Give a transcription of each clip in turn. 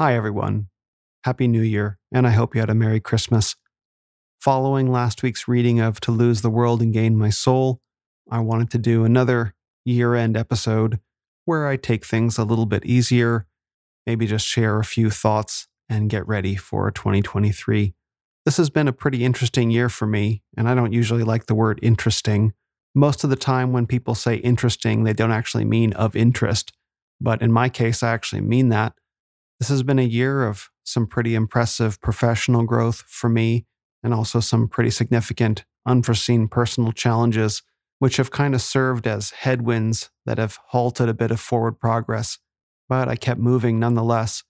Hi, everyone. Happy New Year, and I hope you had a Merry Christmas. Following last week's reading of To Lose the World and Gain My Soul, I wanted to do another year end episode where I take things a little bit easier, maybe just share a few thoughts and get ready for 2023. This has been a pretty interesting year for me, and I don't usually like the word interesting. Most of the time, when people say interesting, they don't actually mean of interest. But in my case, I actually mean that this has been a year of some pretty impressive professional growth for me, and also some pretty significant unforeseen personal challenges, which have kind of served as headwinds that have halted a bit of forward progress. But I kept moving nonetheless.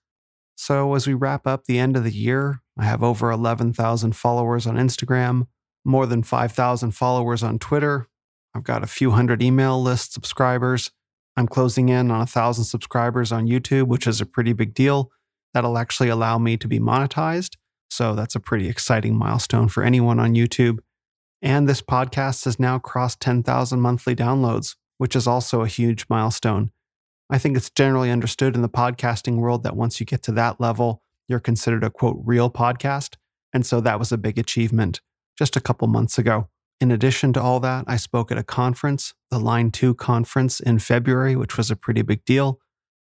So, as we wrap up the end of the year, I have over 11,000 followers on Instagram, more than 5,000 followers on Twitter. I've got a few hundred email list subscribers, I'm closing in on a thousand subscribers on YouTube, which is a pretty big deal. That'll actually allow me to be monetized. So that's a pretty exciting milestone for anyone on YouTube. And this podcast has now crossed 10,000 monthly downloads, which is also a huge milestone. I think it's generally understood in the podcasting world that once you get to that level, you're considered a quote real podcast. And so that was a big achievement just a couple months ago. In addition to all that, I spoke at a conference, the Line 2 conference in February, which was a pretty big deal.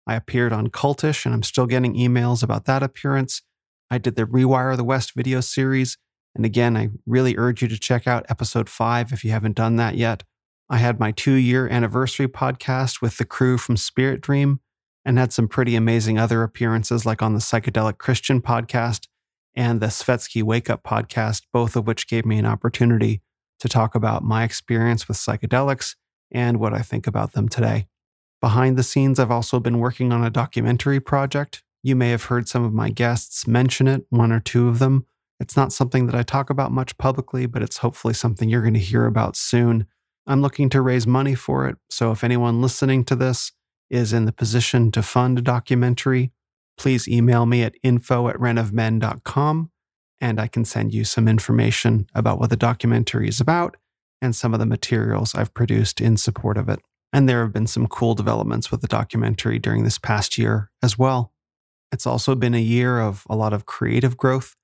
I appeared on Cultish, and I'm still getting emails about that appearance. I did the Rewire the West video series. And again, I really urge you to check out episode five if you haven't done that yet. I had my two year anniversary podcast with the crew from Spirit Dream and had some pretty amazing other appearances, like on the Psychedelic Christian podcast and the Svetsky Wake Up podcast, both of which gave me an opportunity to talk about my experience with psychedelics and what I think about them today. Behind the scenes, I've also been working on a documentary project. You may have heard some of my guests mention it, one or two of them. It's not something that I talk about much publicly, but it's hopefully something you're going to hear about soon. I'm looking to raise money for it, so if anyone listening to this is in the position to fund a documentary, please email me at info at renofmen.com and I can send you some information about what the documentary is about and some of the materials I've produced in support of it. And there have been some cool developments with the documentary during this past year as well. It's also been a year of a lot of creative growth.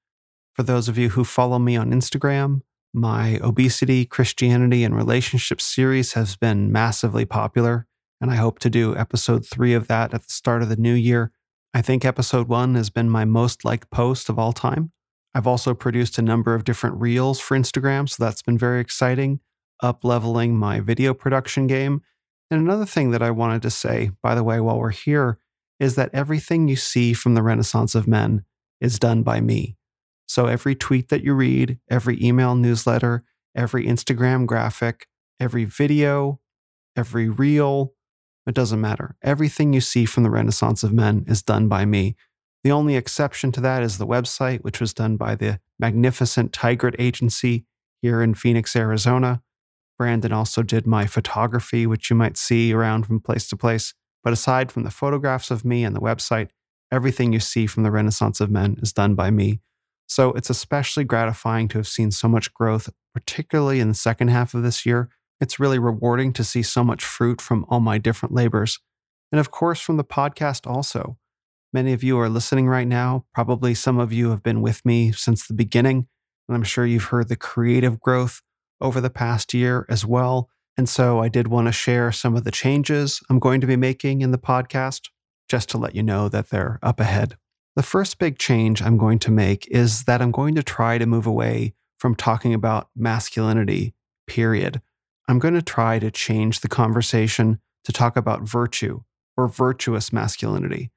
For those of you who follow me on Instagram, my obesity, Christianity, and relationships series has been massively popular, and I hope to do episode three of that at the start of the new year. I think episode one has been my most liked post of all time. I've also produced a number of different reels for Instagram, so that's been very exciting, up leveling my video production game. And another thing that I wanted to say, by the way, while we're here, is that everything you see from the Renaissance of Men is done by me. So every tweet that you read, every email newsletter, every Instagram graphic, every video, every reel, it doesn't matter. Everything you see from the Renaissance of Men is done by me. The only exception to that is the website, which was done by the magnificent Tigrit Agency here in Phoenix, Arizona. Brandon also did my photography, which you might see around from place to place. But aside from the photographs of me and the website, everything you see from the Renaissance of Men is done by me. So it's especially gratifying to have seen so much growth, particularly in the second half of this year. It's really rewarding to see so much fruit from all my different labors. And of course, from the podcast also. Many of you are listening right now. Probably some of you have been with me since the beginning, and I'm sure you've heard the creative growth over the past year as well. And so I did want to share some of the changes I'm going to be making in the podcast, just to let you know that they're up ahead. The first big change I'm going to make is that I'm going to try to move away from talking about masculinity, period. I'm going to try to change the conversation to talk about virtue or virtuous masculinity.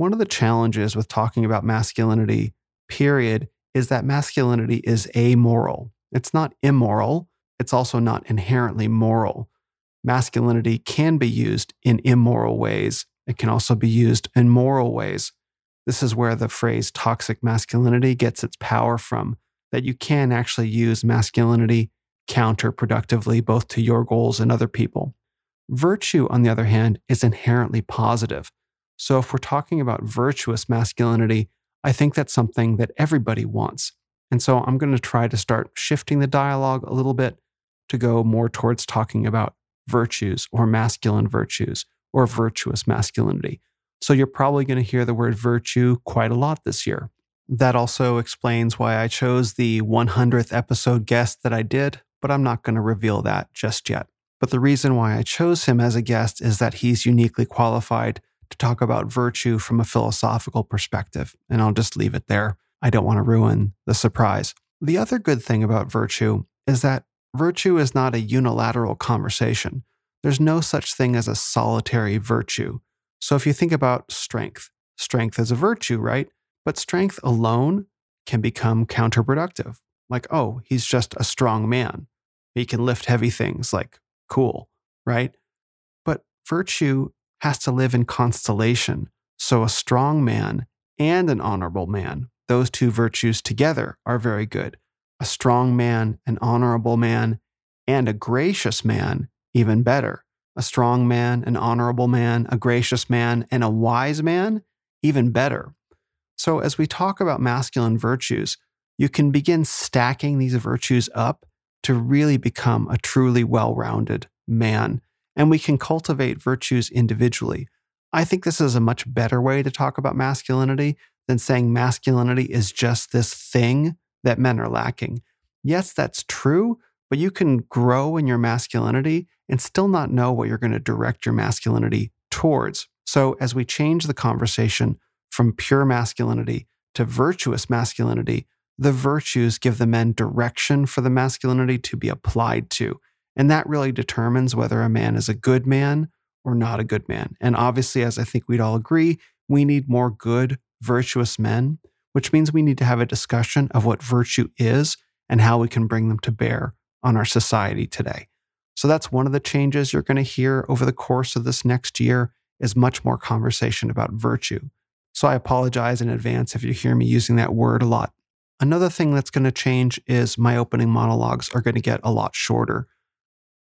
One of the challenges with talking about masculinity, period, is that masculinity is amoral. It's not immoral, it's also not inherently moral. Masculinity can be used in immoral ways, it can also be used in moral ways. This is where the phrase toxic masculinity gets its power from, that you can actually use masculinity counterproductively both to your goals and other people. Virtue, on the other hand, is inherently positive. So, if we're talking about virtuous masculinity, I think that's something that everybody wants. And so, I'm going to try to start shifting the dialogue a little bit to go more towards talking about virtues or masculine virtues or virtuous masculinity. So you're probably going to hear the word virtue quite a lot this year. That also explains why I chose the 100th episode guest that I did, but I'm not going to reveal that just yet. But the reason why I chose him as a guest is that he's uniquely qualified to talk about virtue from a philosophical perspective. And I'll just leave it there. I don't want to ruin the surprise. The other good thing about virtue is that virtue is not a unilateral conversation. There's no such thing as a solitary virtue. So if you think about strength, strength is a virtue, right? But strength alone can become counterproductive. Like, oh, he's just a strong man. He can lift heavy things, like, cool, right? But virtue has to live in constellation. So a strong man and an honorable man, those two virtues together are very good. A strong man, an honorable man, and a gracious man, even better. A strong man, an honorable man, a gracious man, and a wise man, even better. So, as we talk about masculine virtues, you can begin stacking these virtues up to really become a truly well rounded man. And we can cultivate virtues individually. I think this is a much better way to talk about masculinity than saying masculinity is just this thing that men are lacking. Yes, that's true, but you can grow in your masculinity and still not know what you're going to direct your masculinity towards. So, as we change the conversation from pure masculinity to virtuous masculinity, the virtues give the men direction for the masculinity to be applied to. And that really determines whether a man is a good man or not a good man. And obviously, as I think we'd all agree, we need more good, virtuous men, which means we need to have a discussion of what virtue is and how we can bring them to bear on our society today. So that's one of the changes you're going to hear over the course of this next year is much more conversation about virtue. So I apologize in advance if you hear me using that word a lot. Another thing that's going to change is my opening monologues are going to get a lot shorter.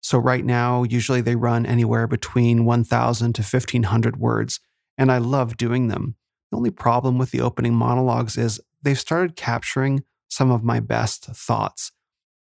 So right now, usually they run anywhere between 1,000 to 1,500 words, and I love doing them. The only problem with the opening monologues is they've started capturing some of my best thoughts,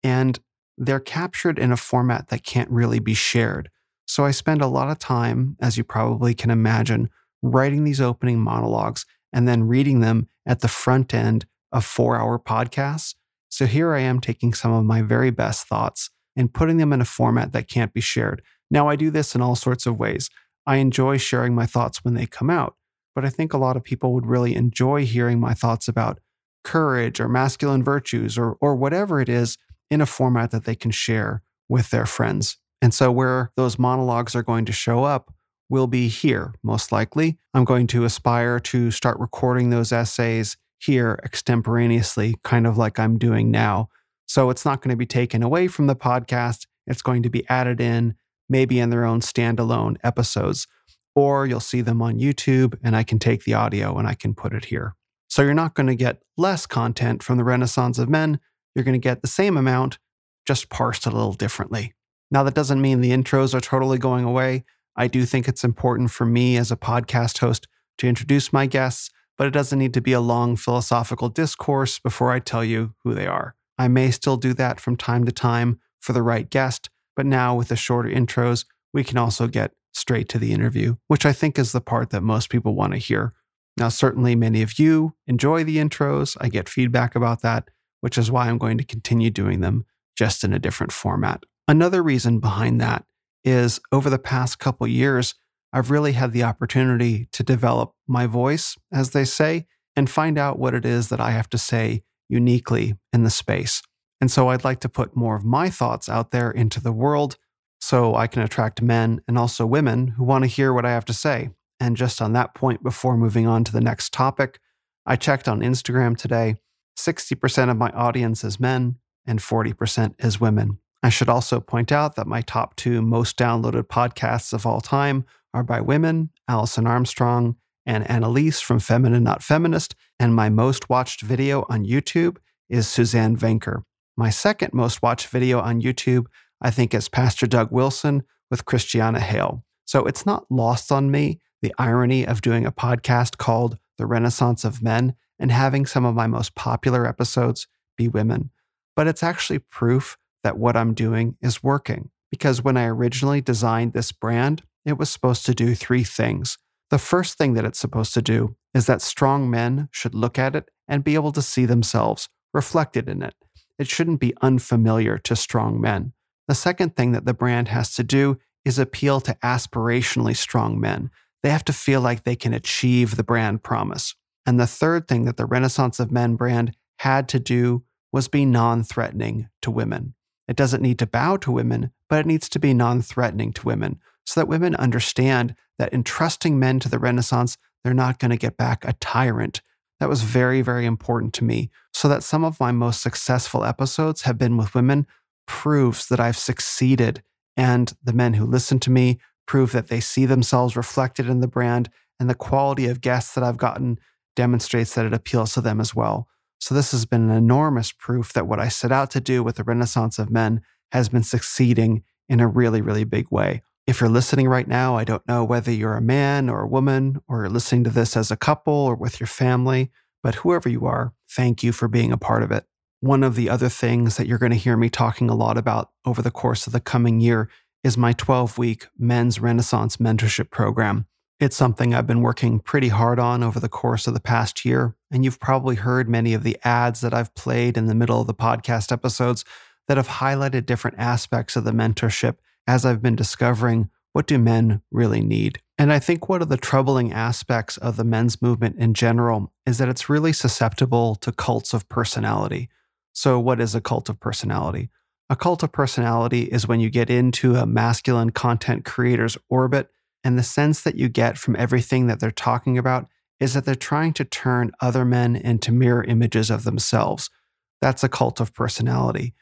and they're captured in a format that can't really be shared. So I spend a lot of time, as you probably can imagine, writing these opening monologues and then reading them at the front end of four hour podcasts. So here I am taking some of my very best thoughts and putting them in a format that can't be shared. Now, I do this in all sorts of ways. I enjoy sharing my thoughts when they come out, but I think a lot of people would really enjoy hearing my thoughts about courage or masculine virtues or, or whatever it is in a format that they can share with their friends. And so, where those monologues are going to show up will be here, most likely. I'm going to aspire to start recording those essays here extemporaneously, kind of like I'm doing now. So, it's not going to be taken away from the podcast. It's going to be added in, maybe in their own standalone episodes. Or you'll see them on YouTube, and I can take the audio and I can put it here. So you're not going to get less content from the Renaissance of Men. You're going to get the same amount, just parsed a little differently. Now, that doesn't mean the intros are totally going away. I do think it's important for me as a podcast host to introduce my guests, but it doesn't need to be a long philosophical discourse before I tell you who they are. I may still do that from time to time for the right guest, but now with the shorter intros, we can also get straight to the interview, which I think is the part that most people want to hear. Now, certainly many of you enjoy the intros. I get feedback about that, which is why I'm going to continue doing them just in a different format. Another reason behind that is over the past couple years, I've really had the opportunity to develop my voice, as they say, and find out what it is that I have to say uniquely in the space. And so I'd like to put more of my thoughts out there into the world so I can attract men and also women who want to hear what I have to say. And just on that point, before moving on to the next topic, I checked on Instagram today. 60% of my audience is men and 40% is women. I should also point out that my top two most downloaded podcasts of all time are by women, Alison Armstrong and Annalise from Feminine Not Feminist, and my most watched video on YouTube is Suzanne Venker. My second most watched video on YouTube, I think, is Pastor Doug Wilson with Christiana Hale. So it's not lost on me the irony of doing a podcast called The Renaissance of Men and having some of my most popular episodes be women. But it's actually proof that what I'm doing is working. Because when I originally designed this brand, it was supposed to do three things. The first thing that it's supposed to do is that strong men should look at it and be able to see themselves reflected in it. It shouldn't be unfamiliar to strong men. The second thing that the brand has to do is appeal to aspirationally strong men. They have to feel like they can achieve the brand promise. And the third thing that the Renaissance of Men brand had to do was be non threatening to women. It doesn't need to bow to women, but it needs to be non threatening to women so that women understand that in trusting men to the Renaissance, they're not going to get back a tyrant. That was very, very important to me. So that some of my most successful episodes have been with women proves that I've succeeded. And the men who listen to me prove that they see themselves reflected in the brand. And the quality of guests that I've gotten demonstrates that it appeals to them as well. So, this has been an enormous proof that what I set out to do with the Renaissance of Men has been succeeding in a really, really big way. If you're listening right now, I don't know whether you're a man or a woman or listening to this as a couple or with your family, but whoever you are, thank you for being a part of it. One of the other things that you're going to hear me talking a lot about over the course of the coming year is my 12 week Men's Renaissance Mentorship Program. It's something I've been working pretty hard on over the course of the past year, and you've probably heard many of the ads that I've played in the middle of the podcast episodes that have highlighted different aspects of the mentorship as I've been discovering what do men really need. And I think one of the troubling aspects of the men's movement in general is that it's really susceptible to cults of personality. So, what is a cult of personality? A cult of personality is when you get into a masculine content creator's orbit and the sense that you get from everything that they're talking about is that they're trying to turn other men into mirror images of themselves. That's a cult of personality.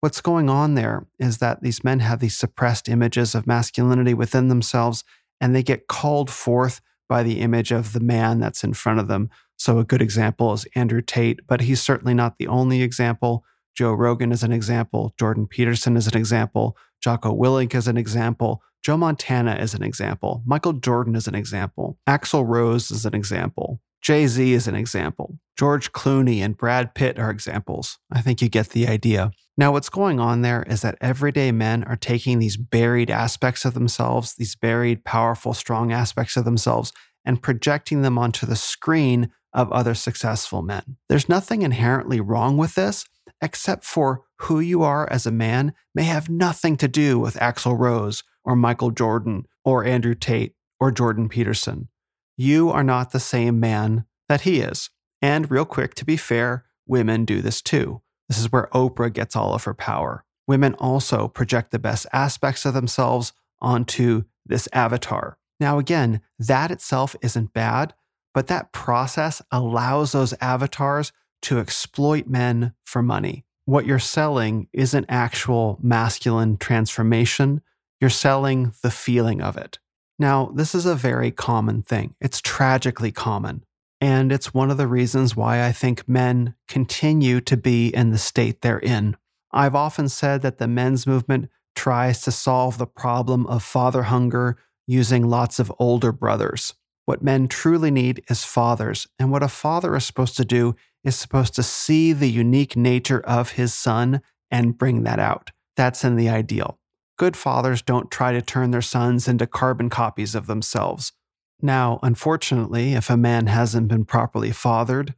What's going on there is that these men have these suppressed images of masculinity within themselves, and they get called forth by the image of the man that's in front of them. So, a good example is Andrew Tate, but he's certainly not the only example. Joe Rogan is an example. Jordan Peterson is an example. Jocko Willink is an example. Joe Montana is an example. Michael Jordan is an example. Axl Rose is an example. Jay Z is an example. George Clooney and Brad Pitt are examples. I think you get the idea. Now, what's going on there is that everyday men are taking these buried aspects of themselves, these buried, powerful, strong aspects of themselves, and projecting them onto the screen of other successful men. There's nothing inherently wrong with this, except for who you are as a man may have nothing to do with Axl Rose or Michael Jordan or Andrew Tate or Jordan Peterson. You are not the same man that he is. And real quick, to be fair, women do this too. This is where Oprah gets all of her power. Women also project the best aspects of themselves onto this avatar. Now, again, that itself isn't bad, but that process allows those avatars to exploit men for money. What you're selling isn't actual masculine transformation, you're selling the feeling of it. Now, this is a very common thing. It's tragically common. And it's one of the reasons why I think men continue to be in the state they're in. I've often said that the men's movement tries to solve the problem of father hunger using lots of older brothers. What men truly need is fathers. And what a father is supposed to do is supposed to see the unique nature of his son and bring that out. That's in the ideal. Good fathers don't try to turn their sons into carbon copies of themselves. Now, unfortunately, if a man hasn't been properly fathered,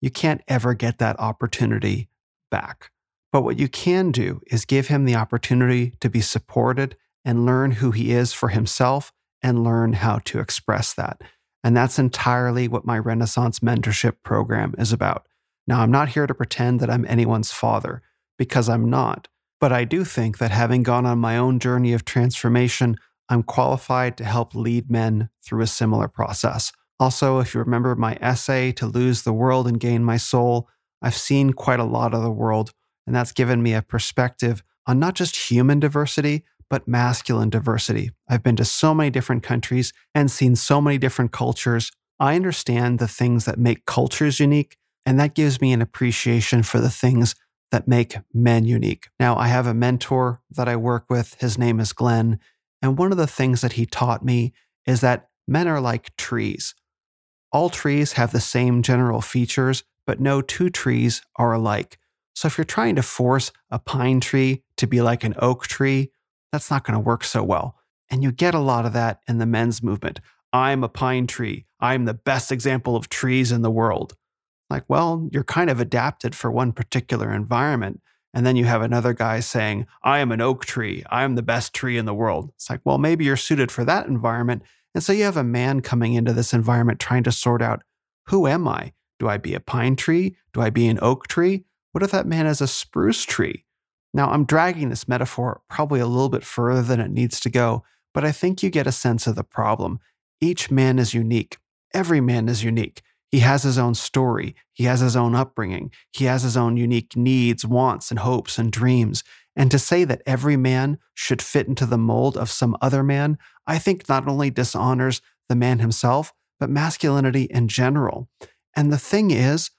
you can't ever get that opportunity back. But what you can do is give him the opportunity to be supported and learn who he is for himself and learn how to express that. And that's entirely what my Renaissance mentorship program is about. Now, I'm not here to pretend that I'm anyone's father, because I'm not. But I do think that having gone on my own journey of transformation, I'm qualified to help lead men through a similar process. Also, if you remember my essay, To Lose the World and Gain My Soul, I've seen quite a lot of the world, and that's given me a perspective on not just human diversity, but masculine diversity. I've been to so many different countries and seen so many different cultures. I understand the things that make cultures unique, and that gives me an appreciation for the things that make men unique. Now, I have a mentor that I work with. His name is Glenn. And one of the things that he taught me is that men are like trees. All trees have the same general features, but no two trees are alike. So if you're trying to force a pine tree to be like an oak tree, that's not going to work so well. And you get a lot of that in the men's movement. I'm a pine tree. I'm the best example of trees in the world. Like, well, you're kind of adapted for one particular environment. And then you have another guy saying, I am an oak tree. I am the best tree in the world. It's like, well, maybe you're suited for that environment. And so you have a man coming into this environment trying to sort out who am I? Do I be a pine tree? Do I be an oak tree? What if that man is a spruce tree? Now, I'm dragging this metaphor probably a little bit further than it needs to go, but I think you get a sense of the problem. Each man is unique. Every man is unique. He has his own story. He has his own upbringing. He has his own unique needs, wants, and hopes and dreams. And to say that every man should fit into the mold of some other man, I think not only dishonors the man himself, but masculinity in general. And the thing is,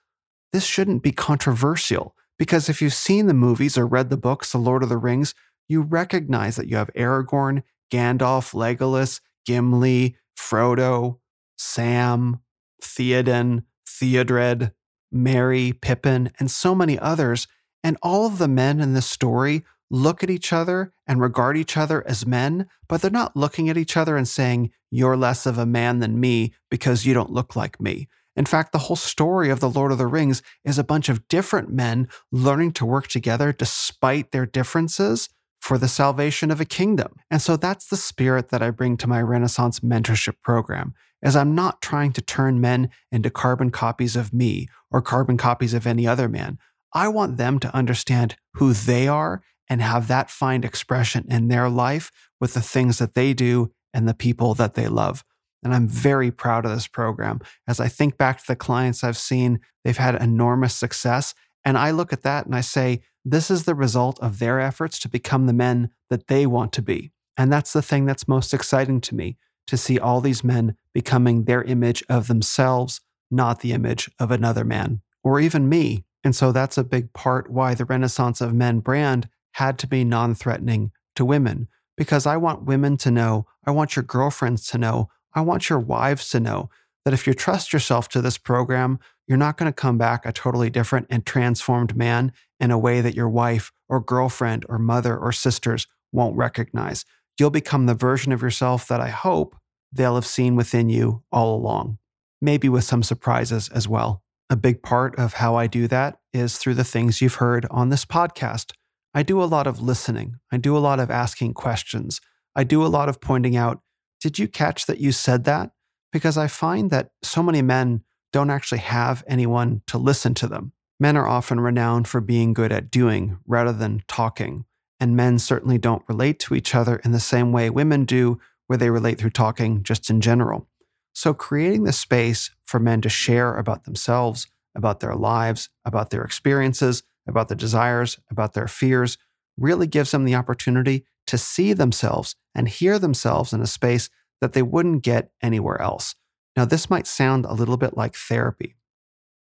this shouldn't be controversial because if you've seen the movies or read the books, The Lord of the Rings, you recognize that you have Aragorn, Gandalf, Legolas, Gimli, Frodo, Sam, Theoden, Theodred, Merry, Pippin, and so many others. And all of the men in this story look at each other and regard each other as men, but they're not looking at each other and saying, You're less of a man than me because you don't look like me. In fact, the whole story of The Lord of the Rings is a bunch of different men learning to work together despite their differences for the salvation of a kingdom. And so that's the spirit that I bring to my Renaissance mentorship program. As I'm not trying to turn men into carbon copies of me or carbon copies of any other man. I want them to understand who they are and have that find expression in their life with the things that they do and the people that they love. And I'm very proud of this program. As I think back to the clients I've seen, they've had enormous success. And I look at that and I say, this is the result of their efforts to become the men that they want to be. And that's the thing that's most exciting to me to see all these men becoming their image of themselves, not the image of another man or even me. And so that's a big part why the Renaissance of Men brand had to be non threatening to women, because I want women to know, I want your girlfriends to know, I want your wives to know that if you trust yourself to this program, you're not going to come back a totally different and transformed man in a way that your wife or girlfriend or mother or sisters won't recognize. You'll become the version of yourself that I hope they'll have seen within you all along, maybe with some surprises as well. A big part of how I do that is through the things you've heard on this podcast. I do a lot of listening. I do a lot of asking questions. I do a lot of pointing out, did you catch that you said that? Because I find that so many men don't actually have anyone to listen to them. Men are often renowned for being good at doing rather than talking, and men certainly don't relate to each other in the same way women do, where they relate through talking just in general. So, creating the space for men to share about themselves, about their lives, about their experiences, about their desires, about their fears, really gives them the opportunity to see themselves and hear themselves in a space that they wouldn't get anywhere else. Now, this might sound a little bit like therapy,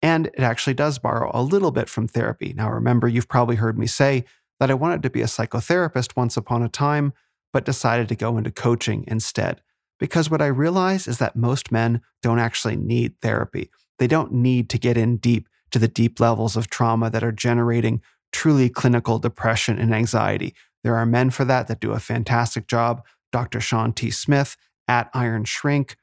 and it actually does borrow a little bit from therapy. Now, remember, you've probably heard me say that I wanted to be a psychotherapist once upon a time, but decided to go into coaching instead. Because what I realize is that most men don't actually need therapy. They don't need to get in deep to the deep levels of trauma that are generating truly clinical depression and anxiety. There are men for that that do a fantastic job. Dr. Shawn T. Smith at Iron Shrink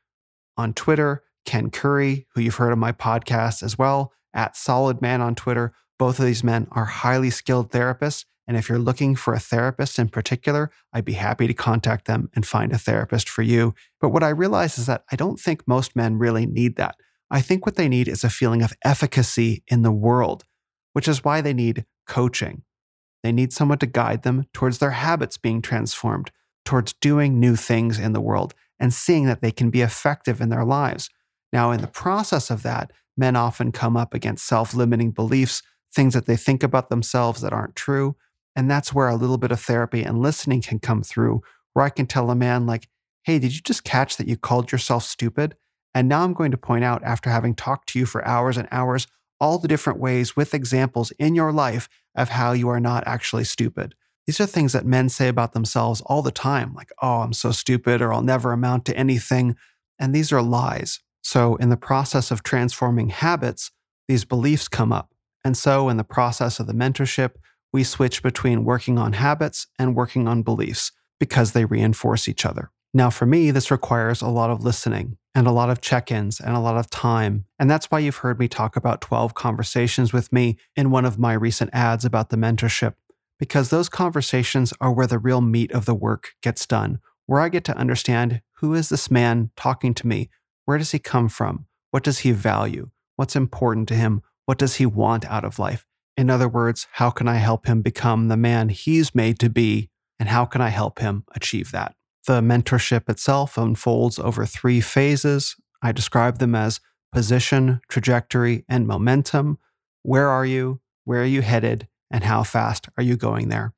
on Twitter, Ken Curry, who you've heard on my podcast as well, at Solid Man on Twitter. Both of these men are highly skilled therapists. And if you're looking for a therapist in particular, I'd be happy to contact them and find a therapist for you. But what I realize is that I don't think most men really need that. I think what they need is a feeling of efficacy in the world, which is why they need coaching. They need someone to guide them towards their habits being transformed, towards doing new things in the world and seeing that they can be effective in their lives. Now, in the process of that, men often come up against self limiting beliefs, things that they think about themselves that aren't true. And that's where a little bit of therapy and listening can come through, where I can tell a man, like, hey, did you just catch that you called yourself stupid? And now I'm going to point out, after having talked to you for hours and hours, all the different ways with examples in your life of how you are not actually stupid. These are things that men say about themselves all the time, like, oh, I'm so stupid, or I'll never amount to anything. And these are lies. So, in the process of transforming habits, these beliefs come up. And so, in the process of the mentorship, we switch between working on habits and working on beliefs because they reinforce each other. Now, for me, this requires a lot of listening and a lot of check ins and a lot of time. And that's why you've heard me talk about 12 conversations with me in one of my recent ads about the mentorship, because those conversations are where the real meat of the work gets done, where I get to understand who is this man talking to me? Where does he come from? What does he value? What's important to him? What does he want out of life? In other words, how can I help him become the man he's made to be? And how can I help him achieve that? The mentorship itself unfolds over three phases. I describe them as position, trajectory, and momentum. Where are you? Where are you headed? And how fast are you going there?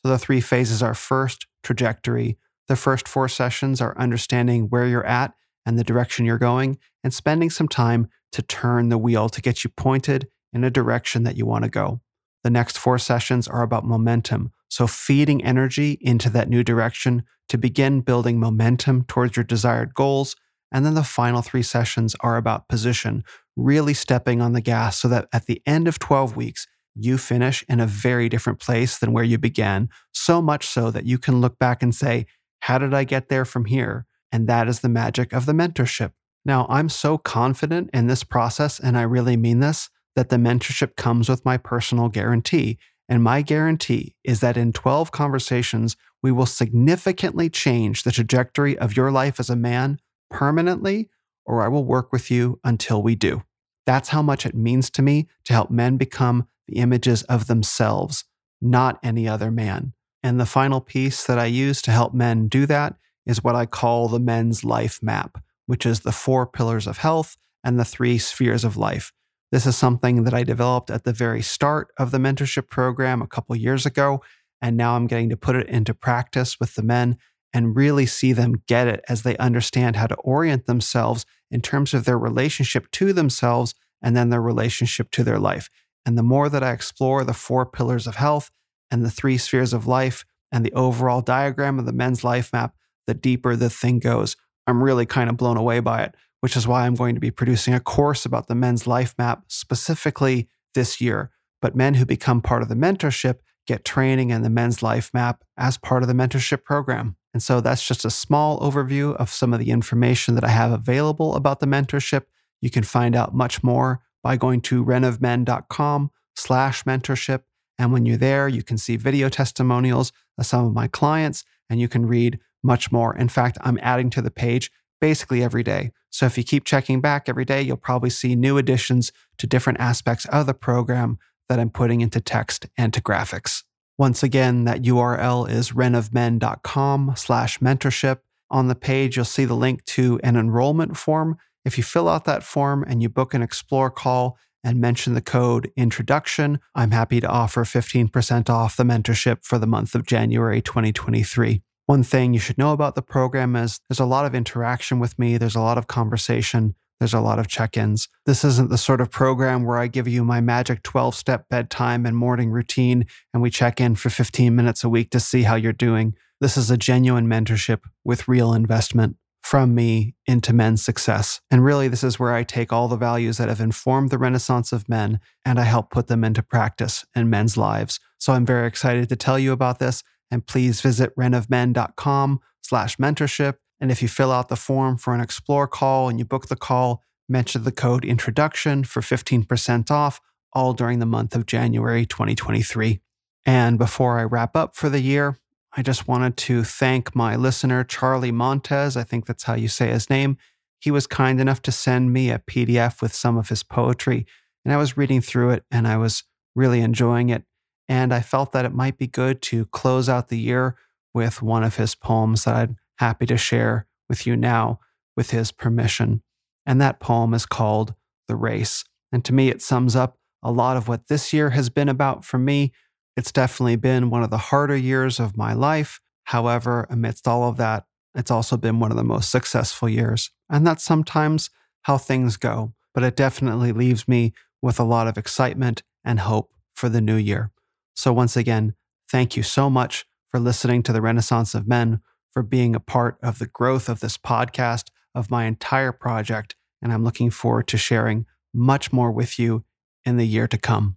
So the three phases are first, trajectory. The first four sessions are understanding where you're at and the direction you're going, and spending some time to turn the wheel to get you pointed in a direction that you want to go. The next four sessions are about momentum. So, feeding energy into that new direction to begin building momentum towards your desired goals. And then the final three sessions are about position, really stepping on the gas so that at the end of 12 weeks, you finish in a very different place than where you began. So much so that you can look back and say, How did I get there from here? And that is the magic of the mentorship. Now, I'm so confident in this process, and I really mean this, that the mentorship comes with my personal guarantee. And my guarantee is that in 12 conversations, we will significantly change the trajectory of your life as a man permanently, or I will work with you until we do. That's how much it means to me to help men become the images of themselves, not any other man. And the final piece that I use to help men do that is what I call the men's life map, which is the four pillars of health and the three spheres of life. This is something that I developed at the very start of the mentorship program a couple years ago. And now I'm getting to put it into practice with the men and really see them get it as they understand how to orient themselves in terms of their relationship to themselves and then their relationship to their life. And the more that I explore the four pillars of health and the three spheres of life and the overall diagram of the men's life map, the deeper the thing goes. I'm really kind of blown away by it which is why I'm going to be producing a course about the men's life map specifically this year. But men who become part of the mentorship get training in the men's life map as part of the mentorship program. And so that's just a small overview of some of the information that I have available about the mentorship. You can find out much more by going to renofmen.com slash mentorship. And when you're there, you can see video testimonials of some of my clients and you can read much more. In fact, I'm adding to the page basically every day. So if you keep checking back every day, you'll probably see new additions to different aspects of the program that I'm putting into text and to graphics. Once again, that URL is renofmen.com slash mentorship. On the page, you'll see the link to an enrollment form. If you fill out that form and you book an Explore call and mention the code introduction, I'm happy to offer 15% off the mentorship for the month of January 2023. One thing you should know about the program is there's a lot of interaction with me, there's a lot of conversation, there's a lot of check ins. This isn't the sort of program where I give you my magic 12 step bedtime and morning routine and we check in for 15 minutes a week to see how you're doing. This is a genuine mentorship with real investment from me into men's success. And really, this is where I take all the values that have informed the Renaissance of men and I help put them into practice in men's lives. So I'm very excited to tell you about this. And please visit renofmen.com slash mentorship. And if you fill out the form for an Explore call and you book the call, mention the code introduction for 15% off, all during the month of January 2023. And before I wrap up for the year, I just wanted to thank my listener, Charlie Montez. I think that's how you say his name. He was kind enough to send me a PDF with some of his poetry, and I was reading through it and I was really enjoying it. And I felt that it might be good to close out the year with one of his poems that I'm happy to share with you now with his permission. And that poem is called The Race. And to me, it sums up a lot of what this year has been about for me. It's definitely been one of the harder years of my life. However, amidst all of that, it's also been one of the most successful years. And that's sometimes how things go. But it definitely leaves me with a lot of excitement and hope for the new year. So, once again, thank you so much for listening to the Renaissance of Men, for being a part of the growth of this podcast, of my entire project. And I'm looking forward to sharing much more with you in the year to come.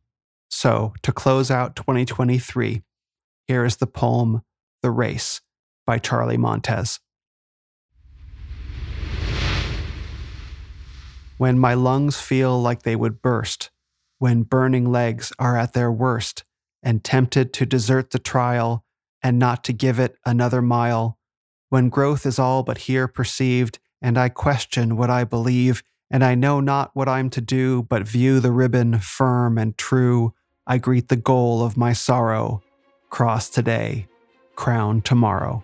So, to close out 2023, here is the poem The Race by Charlie Montez. When my lungs feel like they would burst, when burning legs are at their worst, and tempted to desert the trial and not to give it another mile, when growth is all but here perceived, and I question what I believe, and I know not what I'm to do, but view the ribbon firm and true I greet the goal of my sorrow, cross today, crown tomorrow.